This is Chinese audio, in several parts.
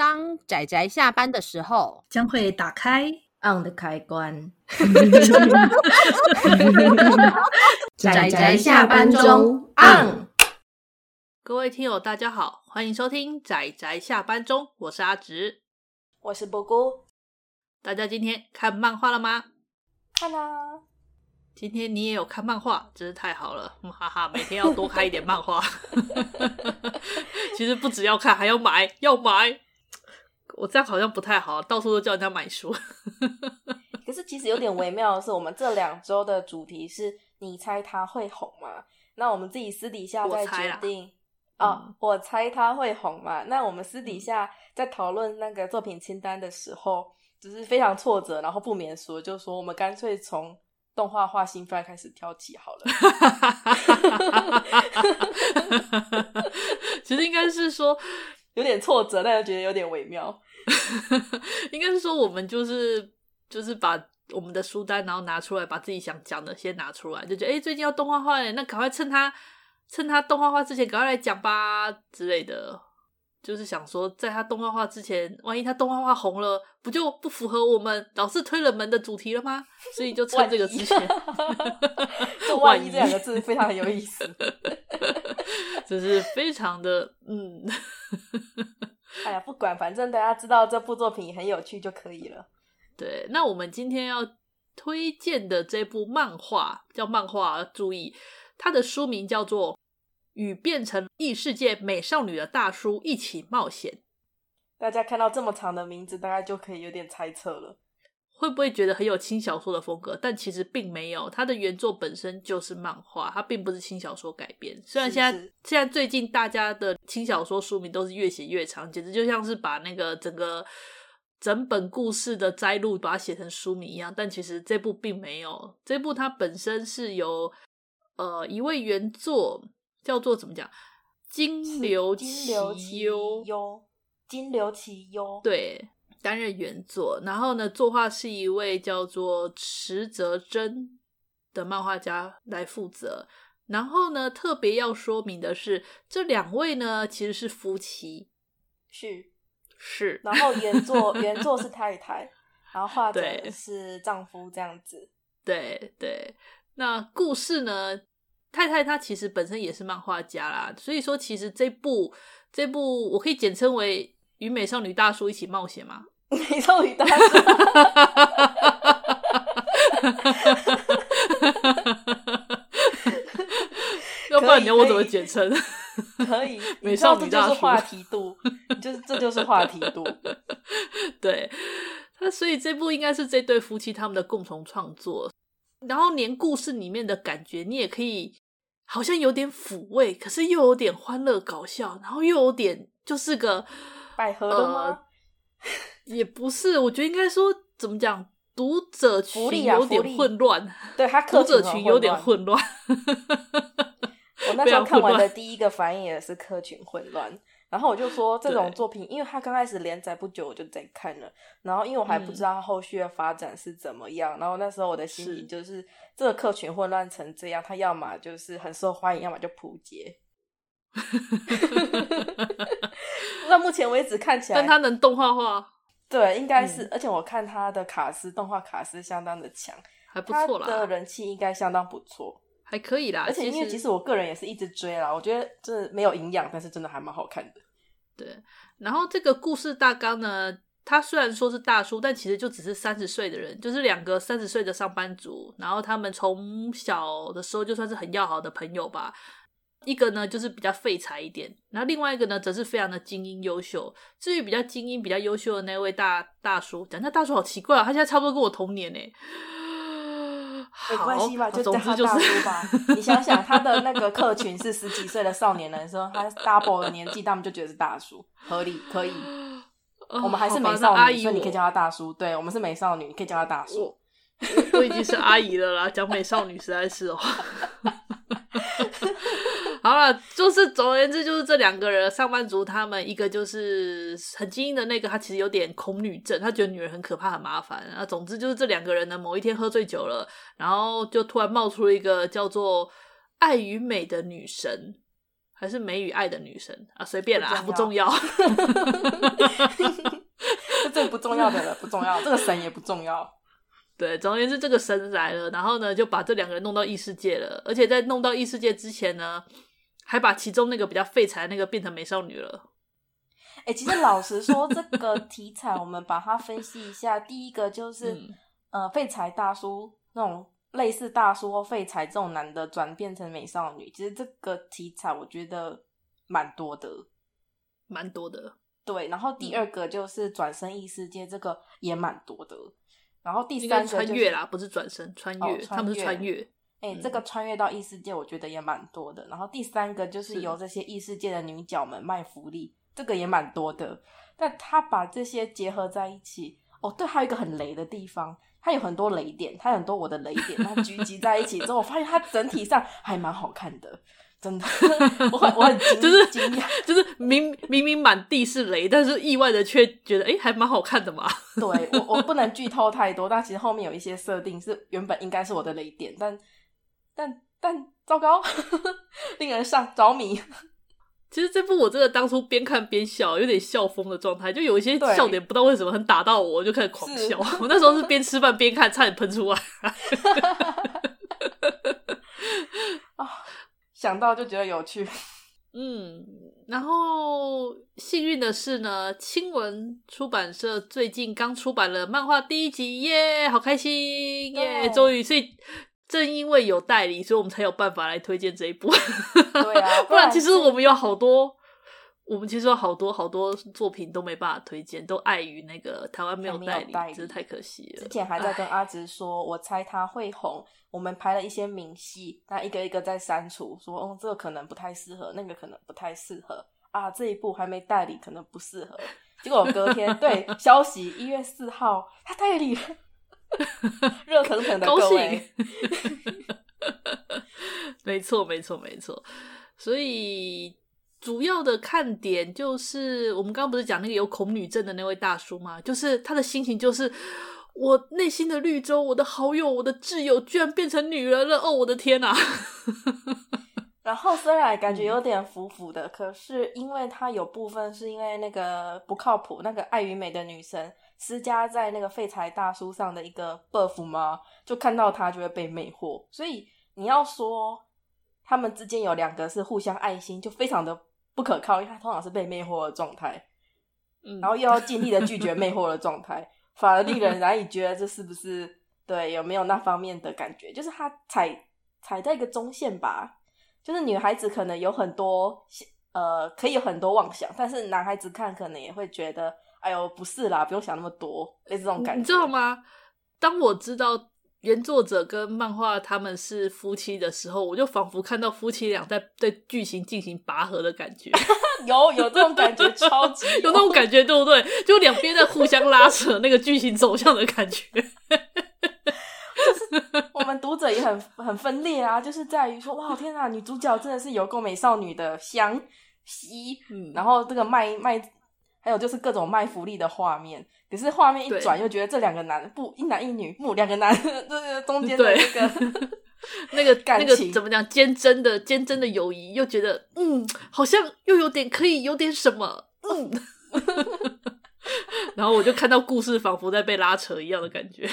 当仔仔下班的时候，将会打开 on 的开关。仔仔下班中 on。各位听友，大家好，欢迎收听仔仔下班中，我是阿直，我是波姑。大家今天看漫画了吗？看啦。今天你也有看漫画，真是太好了，哈哈！每天要多看一点漫画。其实不只要看，还要买，要买。我这样好像不太好，到处都叫人家买书。可是其实有点微妙的是，我们这两周的主题是你猜他会红吗？那我们自己私底下再决定。哦，嗯、我猜他会红嘛？那我们私底下在讨论那个作品清单的时候，只是非常挫折，然后不免说，就说我们干脆从。动画化新番开始挑起好了，其实应该是说有点挫折，但又觉得有点微妙。应该是说我们就是就是把我们的书单，然后拿出来，把自己想讲的先拿出来，就觉得哎，最近要动画化了，那赶快趁他趁他动画化之前，赶快来讲吧之类的。就是想说，在他动画化之前，万一他动画化红了，不就不符合我们老是推冷门的主题了吗？所以就趁这个之前，这万一这两个字非常有意思，就是非常的嗯。哎呀，不管，反正大家知道这部作品很有趣就可以了。对，那我们今天要推荐的这部漫画叫漫画，注意它的书名叫做。与变成异世界美少女的大叔一起冒险。大家看到这么长的名字，大概就可以有点猜测了，会不会觉得很有轻小说的风格？但其实并没有，它的原作本身就是漫画，它并不是轻小说改编。虽然现在现在最近大家的轻小说书名都是越写越长，简直就像是把那个整个整本故事的摘录把它写成书名一样。但其实这部并没有，这部它本身是由呃一位原作。叫做怎么讲？金流其优，金流其优，对，担任原作。然后呢，作画是一位叫做池泽真的漫画家来负责。然后呢，特别要说明的是，这两位呢其实是夫妻，是是。然后原作 原作是太太，然后画者是丈夫，这样子。对对，那故事呢？太太她其实本身也是漫画家啦，所以说其实这部这部我可以简称为与美少女大叔一起冒险吗？美少女大叔，要不然你要我怎么简称？可以，美少女大叔话题度，就是这就是话题度。对，那所以这部应该是这对夫妻他们的共同创作。然后连故事里面的感觉，你也可以好像有点抚慰，可是又有点欢乐搞笑，然后又有点就是个百合的吗？呃，也不是，我觉得应该说怎么讲，读者群有点混乱，啊、对他读者群有点混乱。我那时候看完的第一个反应也是客群混乱。然后我就说这种作品，因为他刚开始连载不久，我就在看了。然后因为我还不知道他后续的发展是怎么样，嗯、然后那时候我的心里就是，是这个客群混乱成这样，他要么就是很受欢迎，要么就扑街。那目前为止看起来，但他能动画化，对，应该是。嗯、而且我看他的卡斯，动画卡斯相当的强，还不错啦。他的人气应该相当不错。还可以啦，而且因为其实我个人也是一直追啦，我觉得这没有营养，但是真的还蛮好看的。对，然后这个故事大纲呢，他虽然说是大叔，但其实就只是三十岁的人，就是两个三十岁的上班族，然后他们从小的时候就算是很要好的朋友吧。一个呢就是比较废柴一点，然后另外一个呢则是非常的精英优秀。至于比较精英、比较优秀的那位大大叔，讲那大叔好奇怪啊，他现在差不多跟我同年呢。没关系吧，就叫他大叔吧。你想想，他的那个客群是十几岁的少年男生，他 double 的年纪，他们就觉得是大叔，合理可以。我们还是美少女，所以你可以叫他大叔。对，我们是美少女，你可以叫他大叔。我，我已经是阿姨了啦，讲美少女实在是哦。好了，就是总而言之，就是这两个人上班族，他们一个就是很精英的那个，他其实有点恐女症，他觉得女人很可怕、很麻烦。啊，总之就是这两个人呢，某一天喝醉酒了，然后就突然冒出了一个叫做爱与美的女神，还是美与爱的女神啊？随便啦，不重要。这不重要的了，不重要。这个神也不重要。对，总而言之，这个神来了，然后呢，就把这两个人弄到异世界了。而且在弄到异世界之前呢，还把其中那个比较废柴那个变成美少女了。哎、欸，其实老实说，这个题材我们把它分析一下，第一个就是、嗯、呃，废柴大叔那种类似大叔或废柴这种男的转变成美少女，其实这个题材我觉得蛮多的，蛮多的。对，然后第二个就是转生异世界，这个也蛮多的。然后第三个、就是、穿越啦，不是转生，穿越，哦、穿越他们是穿越。哎、欸，这个穿越到异世界，我觉得也蛮多的。然后第三个就是由这些异世界的女角们卖福利，这个也蛮多的。但他把这些结合在一起，哦，对，还有一个很雷的地方，它有很多雷点，它有很多我的雷点，它聚集在一起之后，我发现它整体上还蛮好看的。真的，我很我很惊 就是惊讶，就是明明明满地是雷，但是意外的却觉得哎、欸，还蛮好看的嘛。对，我我不能剧透太多，但其实后面有一些设定是原本应该是我的雷点，但但但糟糕，令人上着迷。其实这部我真的当初边看边笑，有点笑疯的状态，就有一些笑点不知道为什么很打到我，我就开始狂笑。我那时候是边吃饭边看，差点喷出来。啊想到就觉得有趣，嗯，然后幸运的是呢，青文出版社最近刚出版了漫画第一集，耶，好开心，耶，终于，所以正因为有代理，所以我们才有办法来推荐这一部，对啊，不然其实我们有好多。我们其实有好多好多作品都没办法推荐，都碍于那个台湾没有代理，真是太可惜了。之前还在跟阿直说，我猜他会红。我们拍了一些明细，那一个一个在删除，说哦，这个可能不太适合，那个可能不太适合啊，这一部还没代理，可能不适合。结果隔天 对消息，一月四号他代理了，热腾腾的各位，没错没错没错，所以。主要的看点就是，我们刚刚不是讲那个有恐女症的那位大叔吗？就是他的心情就是，我内心的绿洲，我的好友，我的挚友，居然变成女人了！哦，我的天哪！然后虽然感觉有点浮浮的，可是因为他有部分是因为那个不靠谱，那个爱与美的女神施加在那个废柴大叔上的一个 buff 吗？就看到他就会被魅惑，所以你要说他们之间有两个是互相爱心，就非常的。不可靠，因为他通常是被魅惑的状态，嗯，然后又要尽力的拒绝魅惑的状态，反而令人难以觉得这是不是对，有没有那方面的感觉？就是他踩踩在一个中线吧，就是女孩子可能有很多呃，可以有很多妄想，但是男孩子看可能也会觉得，哎呦，不是啦，不用想那么多，类似这种感觉，你知道吗？当我知道。原作者跟漫画他们是夫妻的时候，我就仿佛看到夫妻俩在对剧情进行拔河的感觉，有有这种感觉，超级有，有那种感觉，对不对？就两边在互相拉扯那个剧情走向的感觉。就是我们读者也很很分裂啊，就是在于说，哇天啊，女主角真的是有够美少女的香吸，嗯，然后这个卖卖。还有就是各种卖福利的画面，可是画面一转又觉得这两个男不一男一女不两个男的 这个中间的那个那个 感情那个怎么讲坚贞的坚贞的友谊，又觉得嗯好像又有点可以有点什么嗯，然后我就看到故事仿佛在被拉扯一样的感觉。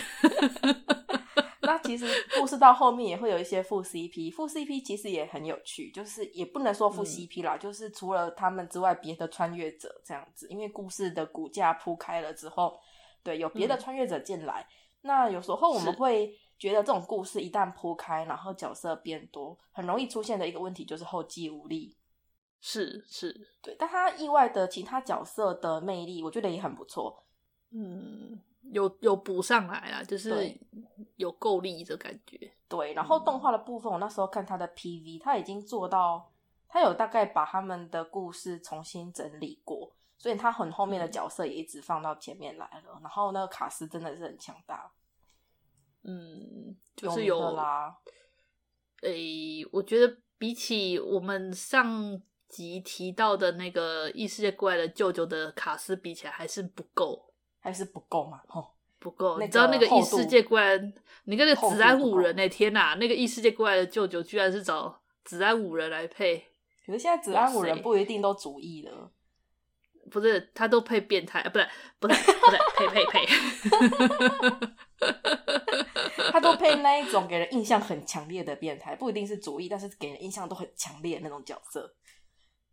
那其实故事到后面也会有一些副 CP，副 CP 其实也很有趣，就是也不能说副 CP 啦，嗯、就是除了他们之外，别的穿越者这样子，因为故事的骨架铺开了之后，对，有别的穿越者进来，嗯、那有时候我们会觉得这种故事一旦铺开，然后角色变多，很容易出现的一个问题就是后继无力。是是，对，但他意外的其他角色的魅力，我觉得也很不错。嗯。有有补上来啊，就是有够力的感觉。对，然后动画的部分，我那时候看他的 PV，他已经做到，他有大概把他们的故事重新整理过，所以他很后面的角色也一直放到前面来了。然后那个卡斯真的是很强大，嗯，就是有，啦。诶，我觉得比起我们上集提到的那个异世界过来的舅舅的卡斯比起来，还是不够。还是不够嘛？吼，不够。你知道那个异世界过来，你跟那个子安五人哎、欸，天哪！那个异世界过来的舅舅居然是找子安五人来配，可是现在子安五人不一定都主义了，不是他都配变态，不对，不对，不对，配配配，他都配那一种给人印象很强烈的变态，不一定是主义，但是给人印象都很强烈的那种角色。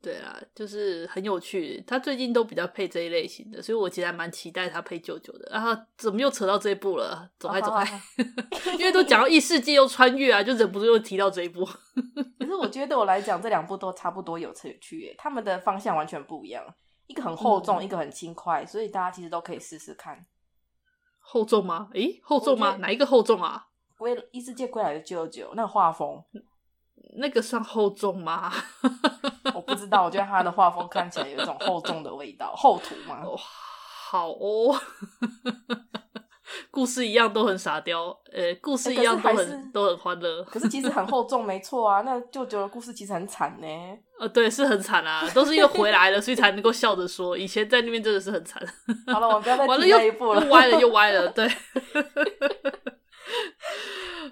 对啊，就是很有趣。他最近都比较配这一类型的，所以我其实还蛮期待他配舅舅的。然后怎么又扯到这一部了？走开走开，因为都讲到异世界又穿越啊，就忍不住又提到这一部。可是我觉得对我来讲，这两部都差不多有趣耶，他们的方向完全不一样，一个很厚重，嗯、一个很轻快，所以大家其实都可以试试看。厚重吗？诶，厚重吗？哪一个厚重啊？归异世界归来的舅舅，那个画风。那个算厚重吗？我不知道，我觉得他的画风看起来有一种厚重的味道，厚土吗？哦，好哦，故事一样都很傻雕，呃、欸，故事一样都很都很欢乐。可是其实很厚重，没错啊。那舅舅的故事其实很惨呢。呃，对，是很惨啊，都是因为回来了，所以才能够笑着说，以前在那边真的是很惨。好了，我们不要再提那一步了，歪了，又歪了，对。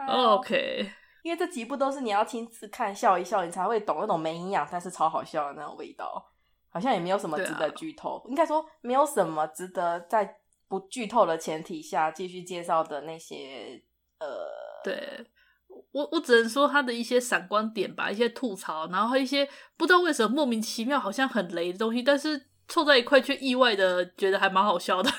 OK。因为这几部都是你要亲自看笑一笑，你才会懂那种没营养但是超好笑的那种味道。好像也没有什么值得剧透，啊、应该说没有什么值得在不剧透的前提下继续介绍的那些呃，对我我只能说他的一些闪光点吧，一些吐槽，然后一些不知道为什么莫名其妙好像很雷的东西，但是凑在一块却意外的觉得还蛮好笑的。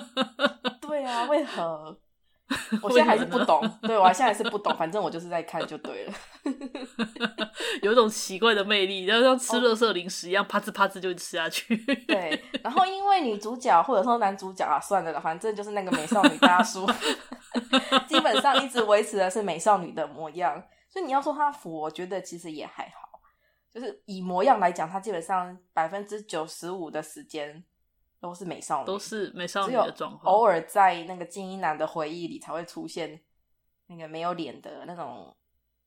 对啊，为何？我现在还是不懂，对，我现在还是不懂，反正我就是在看就对了。有一种奇怪的魅力，然后像吃垃圾零食一样，啪吱啪吱就吃下去。对，然后因为女主角或者说男主角啊，算了啦，反正就是那个美少女大叔，基本上一直维持的是美少女的模样，所以你要说他腐，我觉得其实也还好，就是以模样来讲，他基本上百分之九十五的时间。都是美少女，都是美少女的状况。偶尔在那个金一男的回忆里才会出现那个没有脸的那种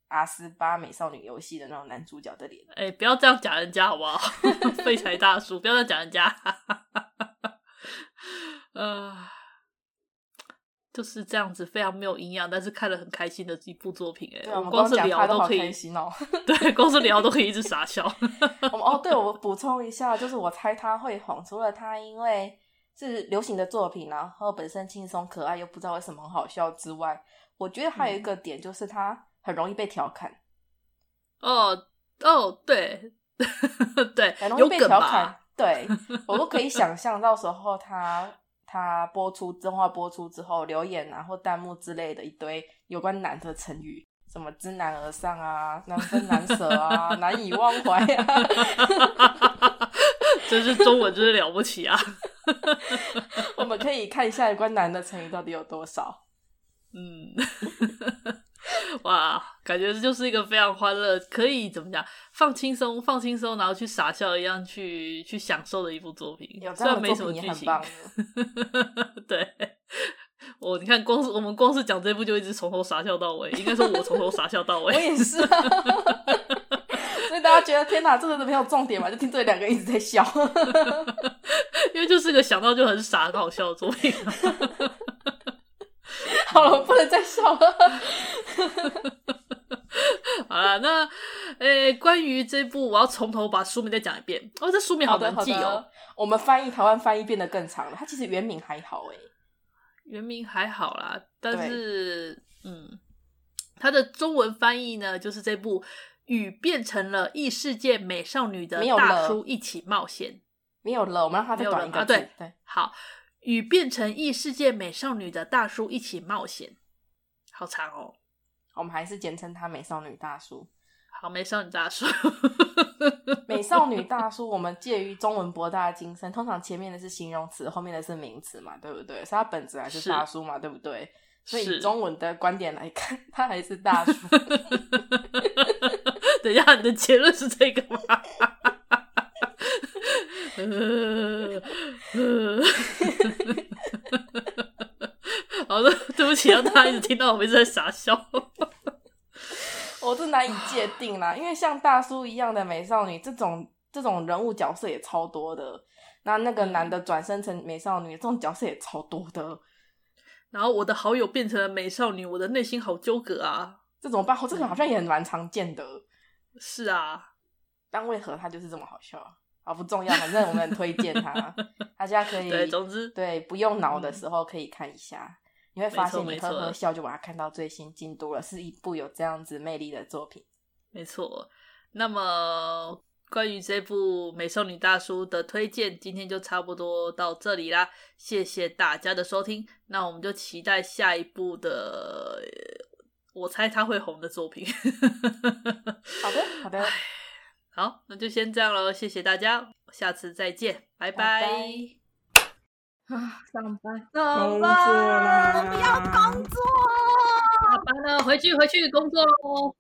阿斯巴美少女游戏的那种男主角的脸。哎、欸，不要这样讲人家好不好？废柴大叔，不要这样讲人家。呃就是这样子，非常没有营养，但是看了很开心的一部作品。哎，我们光是聊都可以，开心哦、对，光是聊都可以一直傻笑。哦，对，我补充一下，就是我猜他会红，除了他因为是流行的作品，然后本身轻松可爱，又不知道为什么很好笑之外，我觉得还有一个点就是他很容易被调侃。嗯、哦哦，对 对，很容易被调侃。对，我都可以想象到时候他。他播出动画播出之后，留言啊或弹幕之类的一堆有关男的成语，什么知难而上啊、难分难舍啊、难以忘怀啊，真是中文真是了不起啊！我们可以看一下有关男的成语到底有多少。嗯。哇，感觉这就是一个非常欢乐，可以怎么讲，放轻松、放轻松，然后去傻笑一样去去享受的一部作品。虽然没什么剧情，对，我你看，光是我们光是讲这部就一直从头傻笑到尾，应该说我从头傻笑到尾。我也是、啊，所以大家觉得天哪，这个没有重点嘛？就听这两个一直在笑，因为就是个想到就很傻、很好笑的作品。好了，我不能再笑了。好了，那诶、欸，关于这部，我要从头把书名再讲一遍。哦，这书名好难记哦。我们翻译台湾翻译变得更长了。它其实原名还好诶，原名还好啦。但是，嗯，它的中文翻译呢，就是这部与变成了异世界美少女的大叔一起冒险。没有了，我们让它再短一个字。啊、对对，好。与变成异世界美少女的大叔一起冒险，好长哦。我们还是简称他美少女大叔。好，美少女大叔，美少女大叔。我们介于中文博大精深，通常前面的是形容词，后面的是名词嘛，对不对？所以他本质还是大叔嘛，对不对？所以中文的观点来看，他还是大叔。等一下，你的结论是这个吗？呃呃，好的，对不起，让大家一直听到我们一直在傻笑。我是难以界定啦，因为像大叔一样的美少女，这种这种人物角色也超多的。那那个男的转身成美少女，这种角色也超多的。然后我的好友变成了美少女，我的内心好纠葛啊！这怎么办？这个好像也很蛮常见的。是啊。但为何他就是这么好笑？好不重要，反正我们很推荐他，大家可以对，总之对不用脑的时候可以看一下，嗯、你会发现你呵呵笑就把它看到最新进度了，是一部有这样子魅力的作品。没错，那么关于这部美少女大叔的推荐，今天就差不多到这里啦，谢谢大家的收听，那我们就期待下一部的，我猜他会红的作品。好的，好的。好，那就先这样喽，谢谢大家，下次再见，拜拜。啊，上班，上班，我不要工作，下班了，回去回去工作喽。